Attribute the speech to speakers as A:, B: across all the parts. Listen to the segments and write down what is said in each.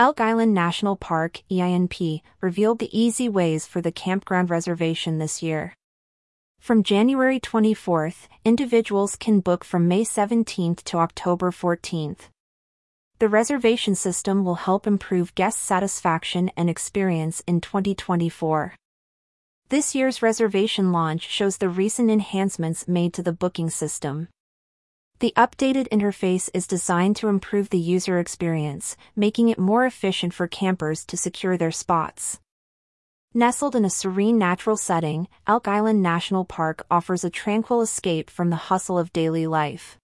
A: Elk Island National Park, EINP, revealed the easy ways for the campground reservation this year. From January 24th, individuals can book from May 17th to October 14th. The reservation system will help improve guest satisfaction and experience in 2024. This year's reservation launch shows the recent enhancements made to the booking system. The updated interface is designed to improve the user experience, making it more efficient for campers to secure their spots. Nestled in a serene natural setting, Elk Island National Park offers a tranquil escape from the hustle of daily life.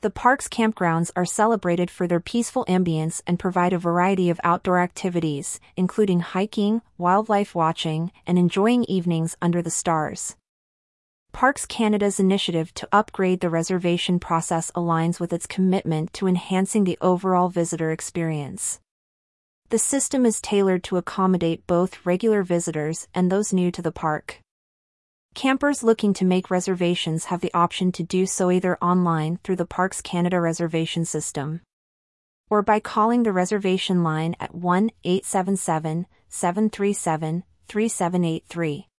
A: The park's campgrounds are celebrated for their peaceful ambience and provide a variety of outdoor activities, including hiking, wildlife watching, and enjoying evenings under the stars. Parks Canada's initiative to upgrade the reservation process aligns with its commitment to enhancing the overall visitor experience. The system is tailored to accommodate both regular visitors and those new to the park. Campers looking to make reservations have the option to do so either online through the Parks Canada reservation system or by calling the reservation line at 1 877 737 3783.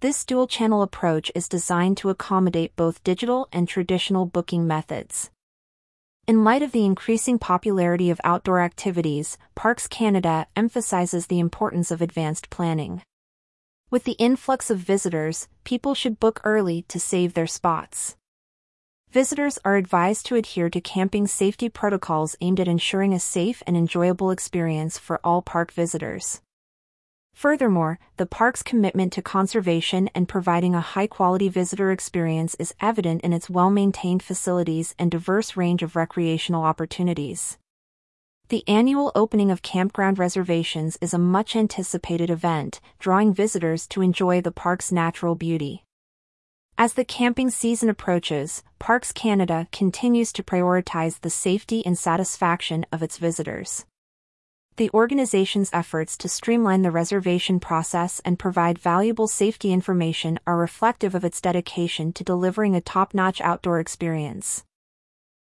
A: This dual channel approach is designed to accommodate both digital and traditional booking methods. In light of the increasing popularity of outdoor activities, Parks Canada emphasizes the importance of advanced planning. With the influx of visitors, people should book early to save their spots. Visitors are advised to adhere to camping safety protocols aimed at ensuring a safe and enjoyable experience for all park visitors. Furthermore, the park's commitment to conservation and providing a high quality visitor experience is evident in its well maintained facilities and diverse range of recreational opportunities. The annual opening of campground reservations is a much anticipated event, drawing visitors to enjoy the park's natural beauty. As the camping season approaches, Parks Canada continues to prioritize the safety and satisfaction of its visitors. The organization's efforts to streamline the reservation process and provide valuable safety information are reflective of its dedication to delivering a top notch outdoor experience.